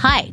Hi,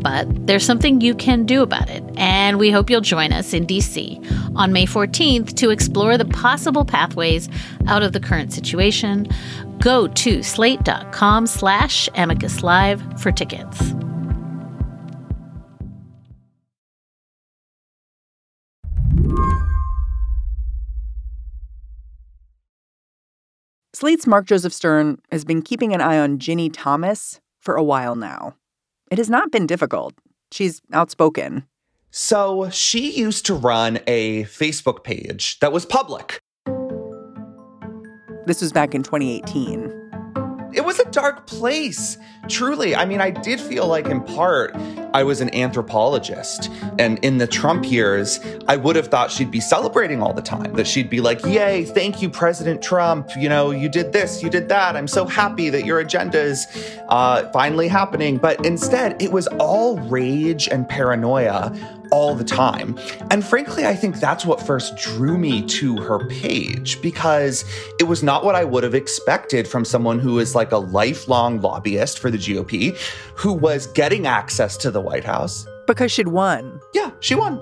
But there's something you can do about it, and we hope you'll join us in DC on May 14th to explore the possible pathways out of the current situation. Go to slate.com slash amicus live for tickets. Slate's Mark Joseph Stern has been keeping an eye on Ginni Thomas for a while now. It has not been difficult. She's outspoken. So she used to run a Facebook page that was public. This was back in 2018. It was a dark place, truly. I mean, I did feel like, in part, I was an anthropologist. And in the Trump years, I would have thought she'd be celebrating all the time, that she'd be like, Yay, thank you, President Trump. You know, you did this, you did that. I'm so happy that your agenda is uh, finally happening. But instead, it was all rage and paranoia all the time. And frankly, I think that's what first drew me to her page because it was not what I would have expected from someone who is like a lifelong lobbyist for the GOP who was getting access to the White House. Because she'd won. Yeah, she won.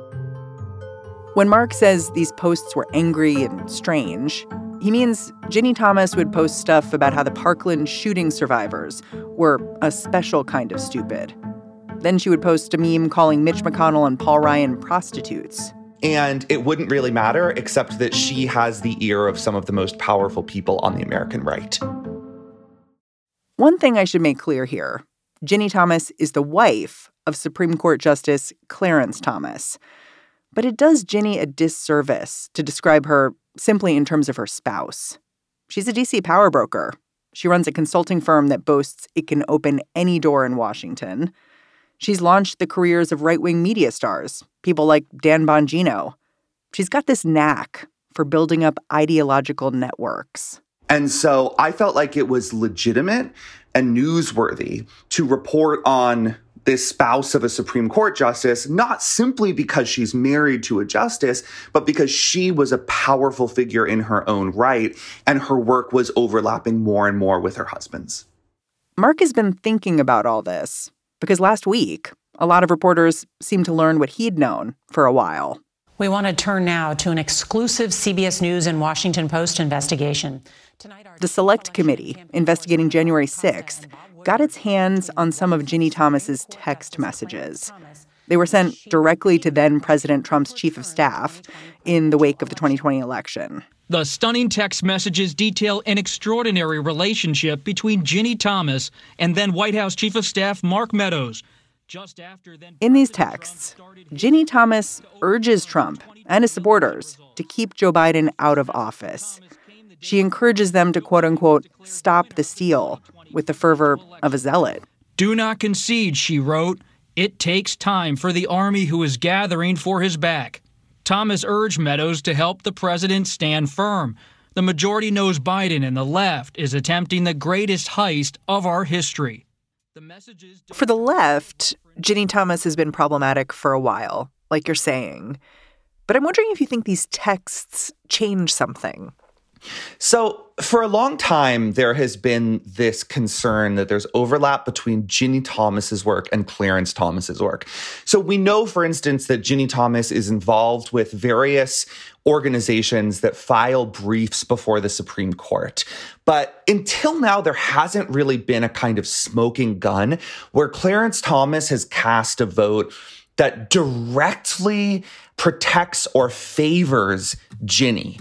When Mark says these posts were angry and strange, he means Ginni Thomas would post stuff about how the Parkland shooting survivors were a special kind of stupid then she would post a meme calling Mitch McConnell and Paul Ryan prostitutes. And it wouldn't really matter, except that she has the ear of some of the most powerful people on the American right. One thing I should make clear here Ginni Thomas is the wife of Supreme Court Justice Clarence Thomas. But it does Ginni a disservice to describe her simply in terms of her spouse. She's a DC power broker. She runs a consulting firm that boasts it can open any door in Washington. She's launched the careers of right wing media stars, people like Dan Bongino. She's got this knack for building up ideological networks. And so I felt like it was legitimate and newsworthy to report on this spouse of a Supreme Court justice, not simply because she's married to a justice, but because she was a powerful figure in her own right and her work was overlapping more and more with her husband's. Mark has been thinking about all this because last week, a lot of reporters seemed to learn what he'd known for a while. We want to turn now to an exclusive CBS News and Washington Post investigation. Tonight, the Select Committee, investigating January 6th, got its hands on some of Ginni Thomas's text messages. They were sent directly to then President Trump's chief of staff in the wake of the 2020 election. The stunning text messages detail an extraordinary relationship between Ginni Thomas and then White House Chief of Staff Mark Meadows. Just after then In these texts, Ginni Thomas urges Trump and his supporters to keep Joe Biden out of office. She encourages them to quote unquote stop the steal with the fervor of a zealot. Do not concede, she wrote. It takes time for the army who is gathering for his back. Thomas urged Meadows to help the president stand firm. The majority knows Biden and the left is attempting the greatest heist of our history. For the left, Ginni Thomas has been problematic for a while, like you're saying. But I'm wondering if you think these texts change something. So, for a long time, there has been this concern that there's overlap between Ginni Thomas's work and Clarence Thomas's work. So, we know, for instance, that Ginni Thomas is involved with various organizations that file briefs before the Supreme Court. But until now, there hasn't really been a kind of smoking gun where Clarence Thomas has cast a vote that directly protects or favors Ginni.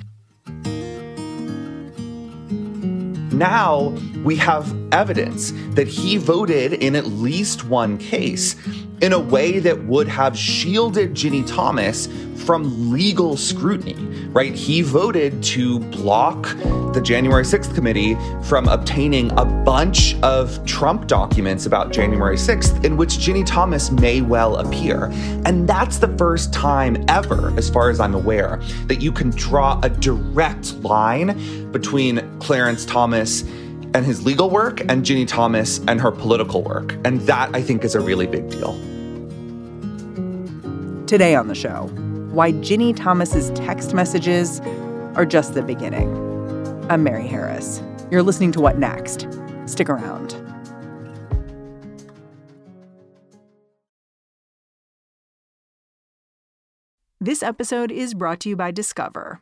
Now we have evidence that he voted in at least one case in a way that would have shielded Ginni Thomas from legal scrutiny, right? He voted to block the January 6th committee from obtaining a bunch of Trump documents about January 6th in which Ginni Thomas may well appear. And that's the first time ever, as far as I'm aware, that you can draw a direct line between Clarence Thomas and his legal work and Ginni Thomas and her political work. And that I think is a really big deal. Today on the show, why Ginni Thomas's text messages are just the beginning. I'm Mary Harris. You're listening to What Next? Stick around. This episode is brought to you by Discover.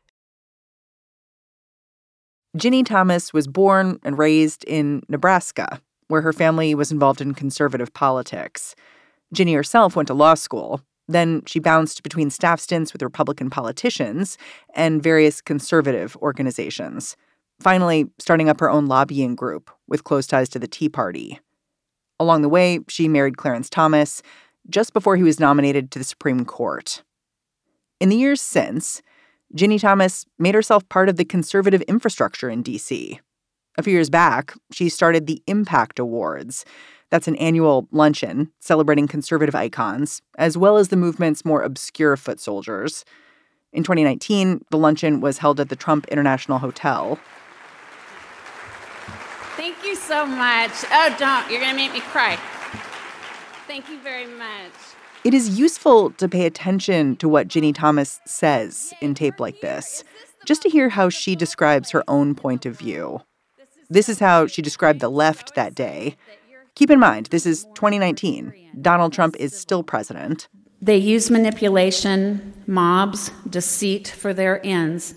Ginni Thomas was born and raised in Nebraska, where her family was involved in conservative politics. Ginni herself went to law school. Then she bounced between staff stints with Republican politicians and various conservative organizations, finally, starting up her own lobbying group with close ties to the Tea Party. Along the way, she married Clarence Thomas just before he was nominated to the Supreme Court. In the years since, Ginni Thomas made herself part of the conservative infrastructure in D.C. A few years back, she started the Impact Awards. That's an annual luncheon celebrating conservative icons, as well as the movement's more obscure foot soldiers. In 2019, the luncheon was held at the Trump International Hotel. Thank you so much. Oh, don't. You're going to make me cry. Thank you very much. It is useful to pay attention to what Ginni Thomas says in tape like this, just to hear how she describes her own point of view. This is how she described the left that day. Keep in mind, this is 2019. Donald Trump is still president. They use manipulation, mobs, deceit for their ends.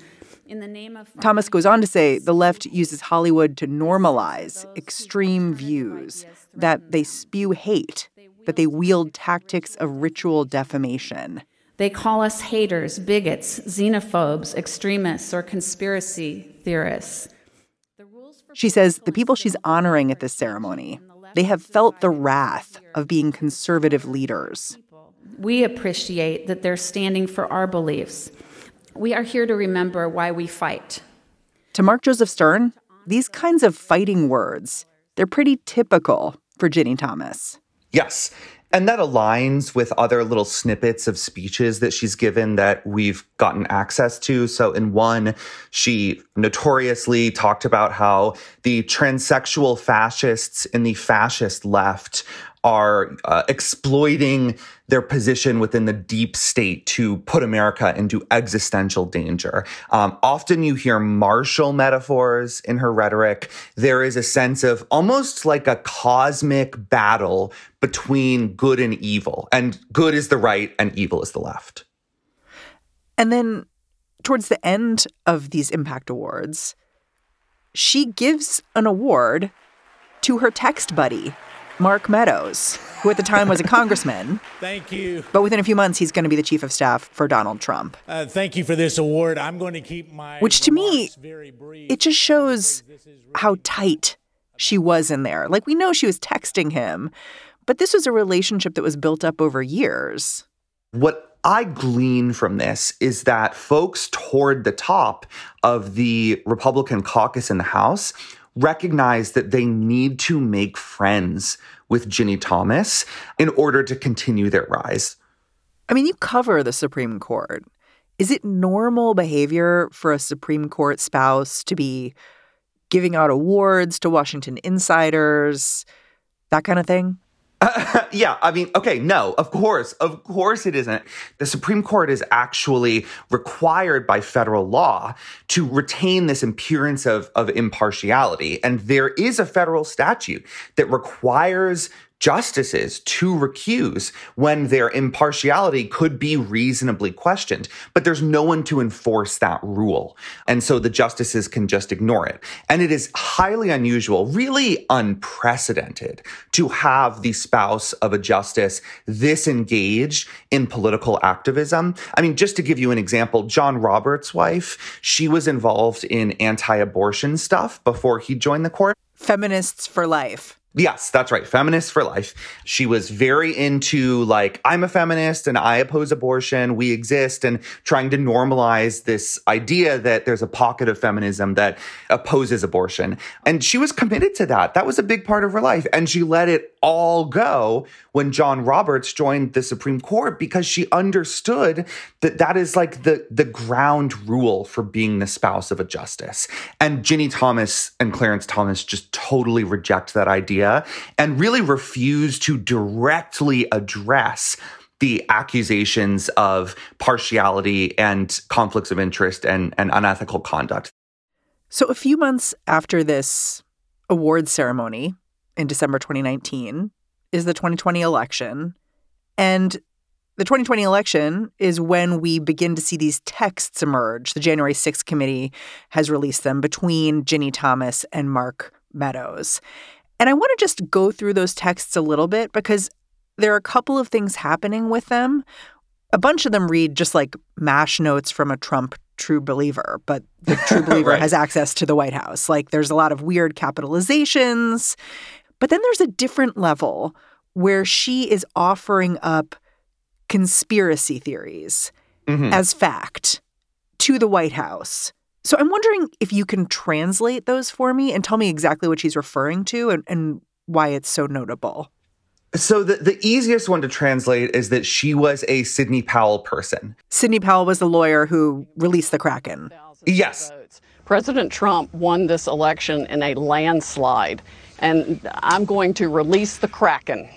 In the name of Thomas goes on to say the left uses Hollywood to normalize extreme views, that they spew hate, that they wield tactics of ritual defamation. They call us haters, bigots, xenophobes, extremists, or conspiracy theorists. She says the people she's honoring at this ceremony, they have felt the wrath of being conservative leaders. We appreciate that they're standing for our beliefs. We are here to remember why we fight. To Mark Joseph Stern, these kinds of fighting words, they're pretty typical for Ginni Thomas. Yes. And that aligns with other little snippets of speeches that she's given that we've gotten access to. So, in one, she notoriously talked about how the transsexual fascists in the fascist left are uh, exploiting their position within the deep state to put America into existential danger. Um, often you hear martial metaphors in her rhetoric. There is a sense of almost like a cosmic battle between good and evil, and good is the right and evil is the left. And then towards the end of these Impact Awards, she gives an award to her text buddy, Mark Meadows, who at the time was a congressman. thank you. But within a few months, he's going to be the chief of staff for Donald Trump. Uh, thank you for this award. I'm going to keep my. Which to me, it just shows how tight she was in there. Like, we know she was texting him, but this was a relationship that was built up over years. What I glean from this is that folks toward the top of the Republican caucus in the House recognize that they need to make friends with Ginni Thomas in order to continue their rise. I mean, you cover the Supreme Court. Is it normal behavior for a Supreme Court spouse to be giving out awards to Washington insiders, that kind of thing? yeah, I mean, okay, no, of course, of course it isn't. The Supreme Court is actually required by federal law to retain this appearance of, of impartiality. And there is a federal statute that requires justices to recuse when their impartiality could be reasonably questioned. But there's no one to enforce that rule. And so the justices can just ignore it. And it is highly unusual, really unprecedented to have the spouse of a justice this engaged in political activism. I mean, just to give you an example, John Roberts' wife, she was involved in anti abortion stuff before he joined the court. Feminists for life. Yes, that's right. Feminist for life. She was very into like, I'm a feminist and I oppose abortion. We exist and trying to normalize this idea that there's a pocket of feminism that opposes abortion. And she was committed to that. That was a big part of her life. And she let it all go when John Roberts joined the Supreme Court because she understood that that is like the, the ground rule for being the spouse of a justice. And Ginni Thomas and Clarence Thomas just totally reject that idea and really refuse to directly address the accusations of partiality and conflicts of interest and, and unethical conduct. So, a few months after this awards ceremony in December 2019 is the 2020 election. And the 2020 election is when we begin to see these texts emerge. The January 6th committee has released them between Ginni Thomas and Mark Meadows. And I want to just go through those texts a little bit because there are a couple of things happening with them. A bunch of them read just like mash notes from a Trump true believer, but the true believer right. has access to the White House. Like there's a lot of weird capitalizations. But then there's a different level where she is offering up conspiracy theories mm-hmm. as fact to the White House so I'm wondering if you can translate those for me and tell me exactly what she's referring to and, and why it's so notable. So the, the easiest one to translate is that she was a Sidney Powell person. Sidney Powell was the lawyer who released the Kraken. Yes. President Trump won this election in a landslide, and I'm going to release the Kraken.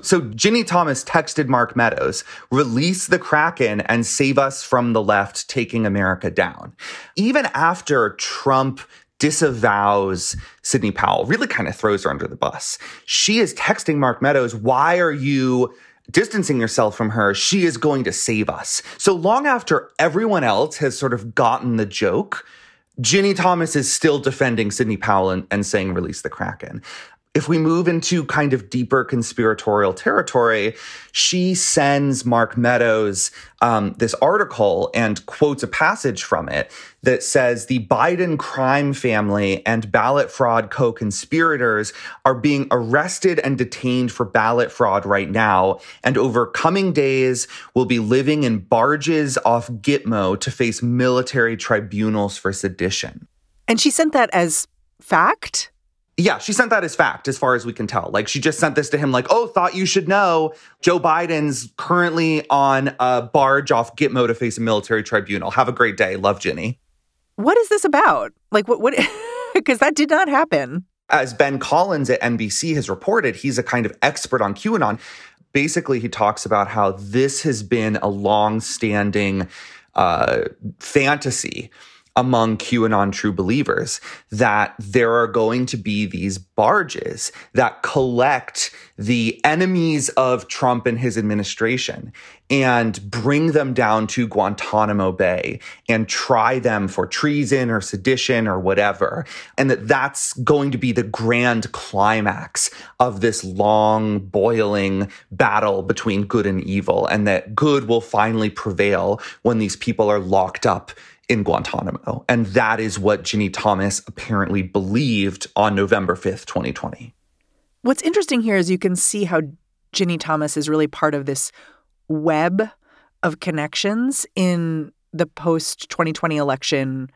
So Ginni Thomas texted Mark Meadows, release the Kraken and save us from the left taking America down. Even after Trump disavows Sidney Powell, really kind of throws her under the bus. She is texting Mark Meadows, why are you distancing yourself from her? She is going to save us. So long after everyone else has sort of gotten the joke, Ginni Thomas is still defending Sidney Powell and, and saying release the Kraken if we move into kind of deeper conspiratorial territory, she sends Mark Meadows um, this article and quotes a passage from it that says the Biden crime family and ballot fraud co conspirators are being arrested and detained for ballot fraud right now, and over coming days will be living in barges off Gitmo to face military tribunals for sedition. And she sent that as fact? Yeah, she sent that as fact, as far as we can tell. Like, she just sent this to him, like, oh, thought you should know. Joe Biden's currently on a barge off Gitmo to face a military tribunal. Have a great day. Love, Ginni. What is this about? Like, what, what, because that did not happen. As Ben Collins at NBC has reported, he's a kind of expert on QAnon. Basically, he talks about how this has been a long standing uh, fantasy among QAnon true believers that there are going to be these barges that collect the enemies of Trump and his administration and bring them down to Guantanamo Bay and try them for treason or sedition or whatever. And that that's going to be the grand climax of this long boiling battle between good and evil and that good will finally prevail when these people are locked up in Guantanamo. And that is what Ginni Thomas apparently believed on November 5th, 2020. What's interesting here is you can see how Ginni Thomas is really part of this web of connections in the post 2020 election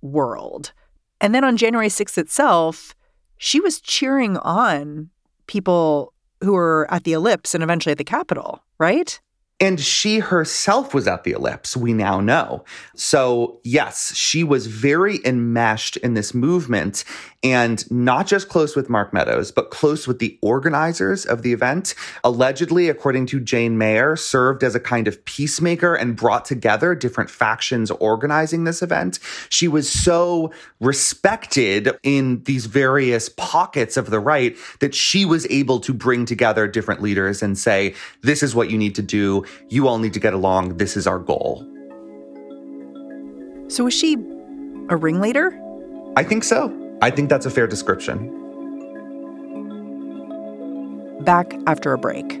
world. And then on January 6th itself, she was cheering on people who were at the ellipse and eventually at the Capitol, right? And she herself was at the ellipse, we now know. So, yes, she was very enmeshed in this movement and not just close with Mark Meadows, but close with the organizers of the event. Allegedly, according to Jane Mayer, served as a kind of peacemaker and brought together different factions organizing this event. She was so respected in these various pockets of the right that she was able to bring together different leaders and say, this is what you need to do. You all need to get along. This is our goal. So was she a ringleader? I think so. I think that's a fair description. Back after a break.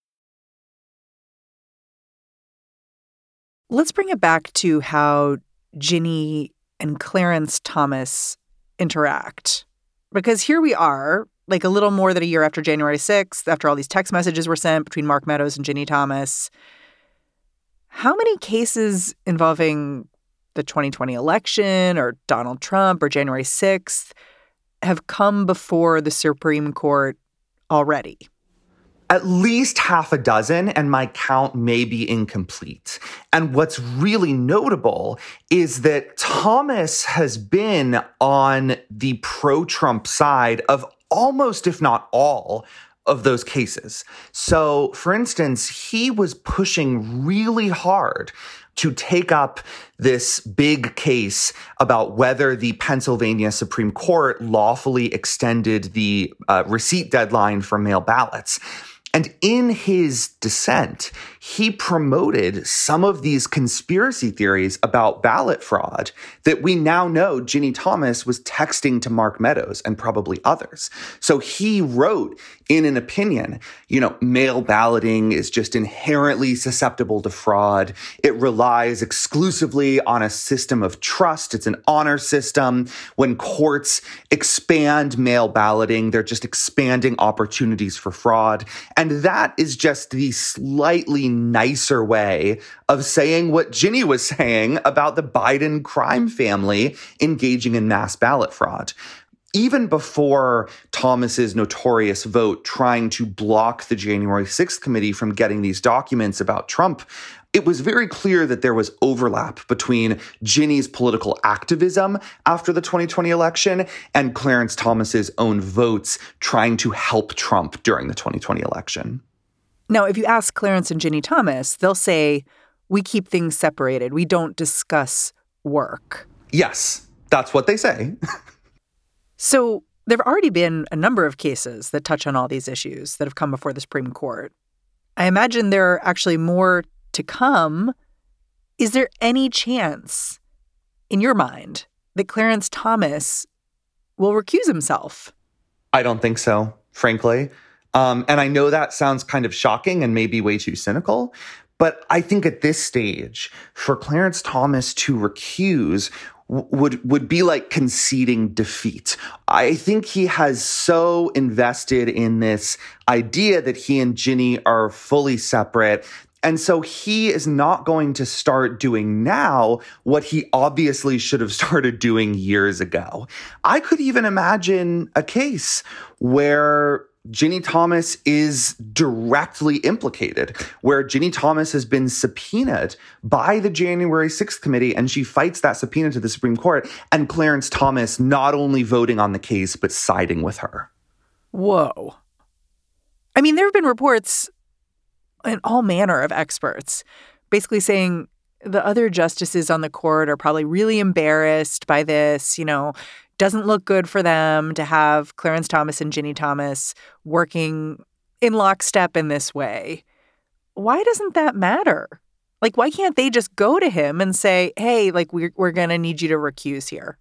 Let's bring it back to how Ginni and Clarence Thomas interact. Because here we are, like a little more than a year after January 6th, after all these text messages were sent between Mark Meadows and Ginni Thomas. How many cases involving the 2020 election or Donald Trump or January 6th have come before the Supreme Court already? At least half a dozen, and my count may be incomplete. And what's really notable is that Thomas has been on the pro Trump side of almost, if not all, of those cases. So, for instance, he was pushing really hard to take up this big case about whether the Pennsylvania Supreme Court lawfully extended the uh, receipt deadline for mail ballots. And in his dissent, he promoted some of these conspiracy theories about ballot fraud that we now know Ginni Thomas was texting to Mark Meadows and probably others. So he wrote in an opinion, you know, mail balloting is just inherently susceptible to fraud. It relies exclusively on a system of trust. It's an honor system. When courts expand mail balloting, they're just expanding opportunities for fraud. And that is just the slightly nicer way of saying what Ginni was saying about the Biden crime family engaging in mass ballot fraud even before Thomas's notorious vote trying to block the January 6th committee from getting these documents about Trump, it was very clear that there was overlap between Ginni's political activism after the 2020 election and Clarence Thomas's own votes trying to help Trump during the 2020 election. Now, if you ask Clarence and Ginni Thomas, they'll say, we keep things separated. We don't discuss work. Yes, that's what they say. So there have already been a number of cases that touch on all these issues that have come before the Supreme Court. I imagine there are actually more to come. Is there any chance, in your mind, that Clarence Thomas will recuse himself? I don't think so, frankly. Um, and I know that sounds kind of shocking and maybe way too cynical, but I think at this stage, for Clarence Thomas to recuse would would be like conceding defeat. I think he has so invested in this idea that he and Ginni are fully separate and so he is not going to start doing now what he obviously should have started doing years ago. I could even imagine a case where Ginni Thomas is directly implicated, where Ginni Thomas has been subpoenaed by the January 6th committee and she fights that subpoena to the Supreme Court, and Clarence Thomas not only voting on the case, but siding with her. Whoa. I mean, there have been reports and all manner of experts basically saying the other justices on the court are probably really embarrassed by this, you know, doesn't look good for them to have Clarence Thomas and Ginni Thomas working in lockstep in this way. Why doesn't that matter? Like, why can't they just go to him and say, hey, like, we're, we're going to need you to recuse here?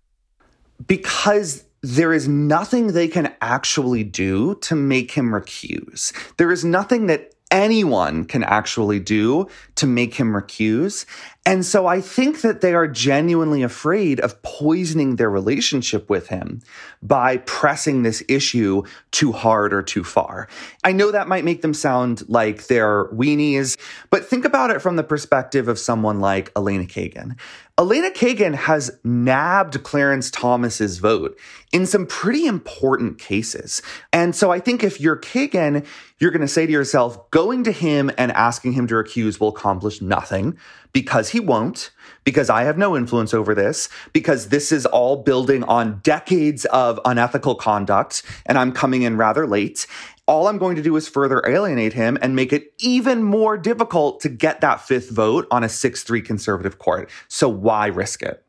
Because there is nothing they can actually do to make him recuse. There is nothing that anyone can actually do to make him recuse. And so I think that they are genuinely afraid of poisoning their relationship with him by pressing this issue too hard or too far. I know that might make them sound like they're weenies, but think about it from the perspective of someone like Elena Kagan. Elena Kagan has nabbed Clarence Thomas's vote in some pretty important cases. And so I think if you're Kagan, you're going to say to yourself, going to him and asking him to recuse will accomplish nothing because he won't, because I have no influence over this, because this is all building on decades of unethical conduct, and I'm coming in rather late. All I'm going to do is further alienate him and make it even more difficult to get that fifth vote on a 6 3 conservative court. So why risk it?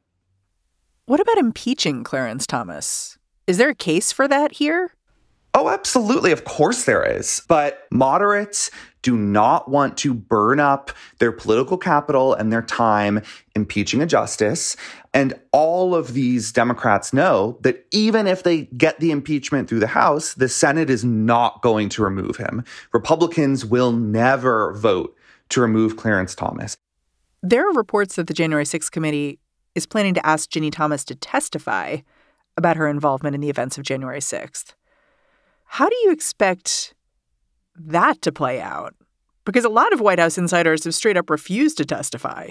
What about impeaching Clarence Thomas? Is there a case for that here? Oh, absolutely. Of course there is. But moderates do not want to burn up their political capital and their time impeaching a justice. And all of these Democrats know that even if they get the impeachment through the House, the Senate is not going to remove him. Republicans will never vote to remove Clarence Thomas. There are reports that the January 6th committee is planning to ask Ginni Thomas to testify about her involvement in the events of January 6th. How do you expect that to play out? Because a lot of White House insiders have straight up refused to testify.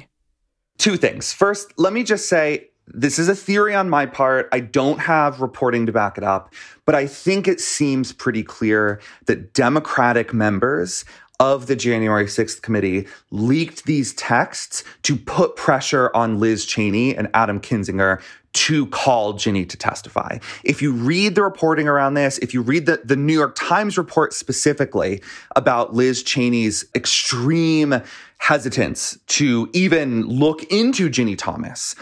Two things. First, let me just say this is a theory on my part. I don't have reporting to back it up, but I think it seems pretty clear that Democratic members of the January 6th committee leaked these texts to put pressure on Liz Cheney and Adam Kinzinger to call Ginni to testify. If you read the reporting around this, if you read the, the New York Times report specifically about Liz Cheney's extreme hesitance to even look into Ginni Thomas,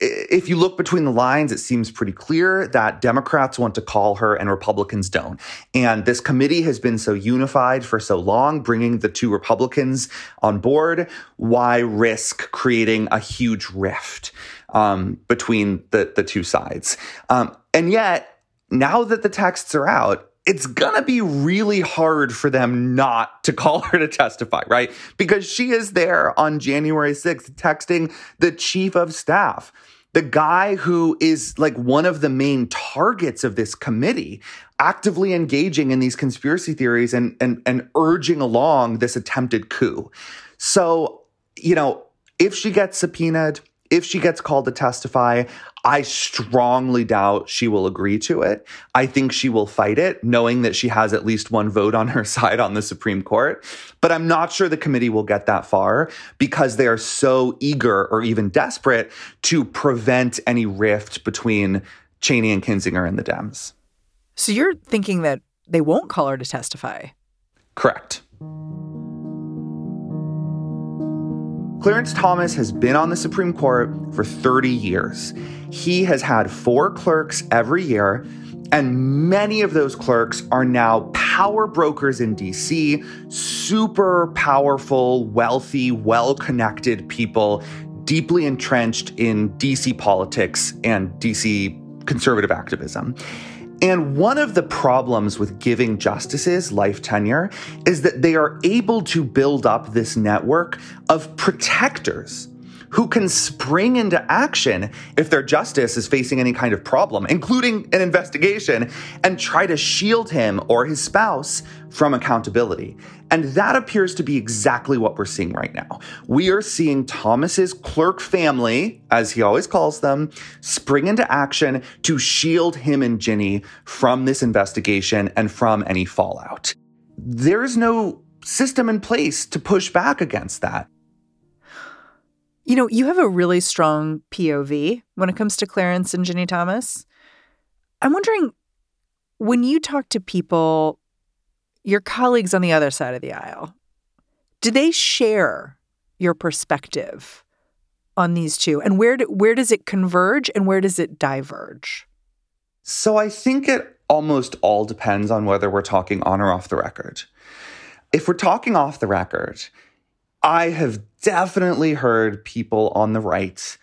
if you look between the lines, it seems pretty clear that Democrats want to call her and Republicans don't. And this committee has been so unified for so long, bringing the two Republicans on board. Why risk creating a huge rift um, between the, the two sides? Um, and yet, now that the texts are out, it's gonna be really hard for them not to call her to testify, right? Because she is there on January 6th texting the chief of staff, the guy who is like one of the main targets of this committee, actively engaging in these conspiracy theories and, and, and urging along this attempted coup. So, you know, if she gets subpoenaed, if she gets called to testify, I strongly doubt she will agree to it. I think she will fight it, knowing that she has at least one vote on her side on the Supreme Court. But I'm not sure the committee will get that far because they are so eager or even desperate to prevent any rift between Cheney and Kinzinger and the Dems. So you're thinking that they won't call her to testify? Correct. Clarence Thomas has been on the Supreme Court for 30 years. He has had four clerks every year, and many of those clerks are now power brokers in DC, super powerful, wealthy, well connected people, deeply entrenched in DC politics and DC conservative activism. And one of the problems with giving justices life tenure is that they are able to build up this network of protectors who can spring into action if their justice is facing any kind of problem, including an investigation, and try to shield him or his spouse from accountability. And that appears to be exactly what we're seeing right now. We are seeing Thomas's clerk family, as he always calls them, spring into action to shield him and Ginni from this investigation and from any fallout. There's no system in place to push back against that. You know, you have a really strong POV when it comes to Clarence and Ginni Thomas. I'm wondering when you talk to people, your colleagues on the other side of the aisle, do they share your perspective on these two? And where do, where does it converge and where does it diverge? So I think it almost all depends on whether we're talking on or off the record. If we're talking off the record, I have definitely heard people on the right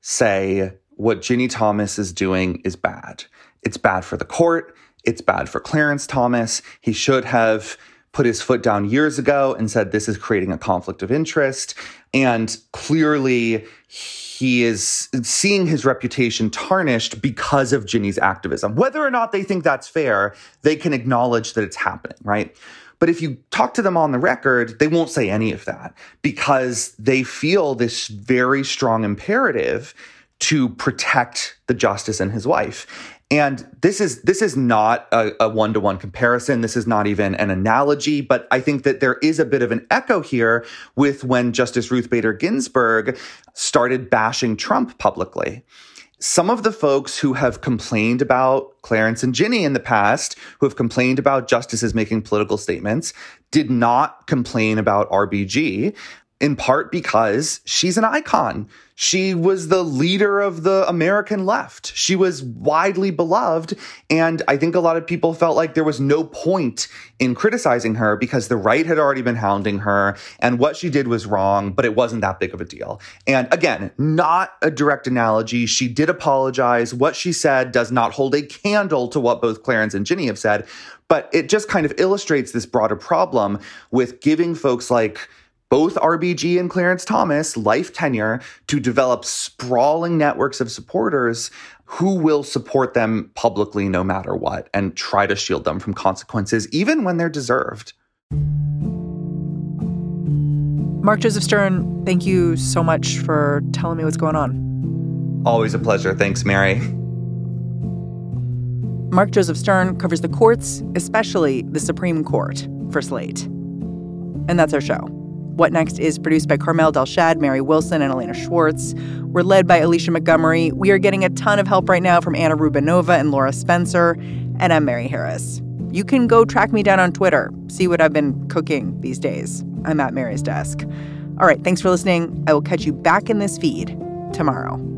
say what Ginni Thomas is doing is bad. It's bad for the court. It's bad for Clarence Thomas. He should have put his foot down years ago and said this is creating a conflict of interest. And clearly, he is seeing his reputation tarnished because of Ginni's activism. Whether or not they think that's fair, they can acknowledge that it's happening, right? But if you talk to them on the record, they won't say any of that because they feel this very strong imperative to protect the justice and his wife. And this is this is not a one to one comparison. This is not even an analogy. But I think that there is a bit of an echo here with when Justice Ruth Bader Ginsburg started bashing Trump publicly. Some of the folks who have complained about Clarence and Ginni in the past, who have complained about justices making political statements, did not complain about RBG in part because she's an icon. She was the leader of the American left. She was widely beloved. And I think a lot of people felt like there was no point in criticizing her because the right had already been hounding her and what she did was wrong, but it wasn't that big of a deal. And again, not a direct analogy. She did apologize. What she said does not hold a candle to what both Clarence and Ginni have said, but it just kind of illustrates this broader problem with giving folks like both RBG and Clarence Thomas life tenure to develop sprawling networks of supporters who will support them publicly no matter what and try to shield them from consequences, even when they're deserved. Mark Joseph Stern, thank you so much for telling me what's going on. Always a pleasure. Thanks, Mary. Mark Joseph Stern covers the courts, especially the Supreme Court, for Slate. And that's our show. What Next is produced by Carmel Delshad, Mary Wilson, and Elena Schwartz. We're led by Alicia Montgomery. We are getting a ton of help right now from Anna Rubinova and Laura Spencer. And I'm Mary Harris. You can go track me down on Twitter, see what I've been cooking these days. I'm at Mary's desk. All right, thanks for listening. I will catch you back in this feed tomorrow.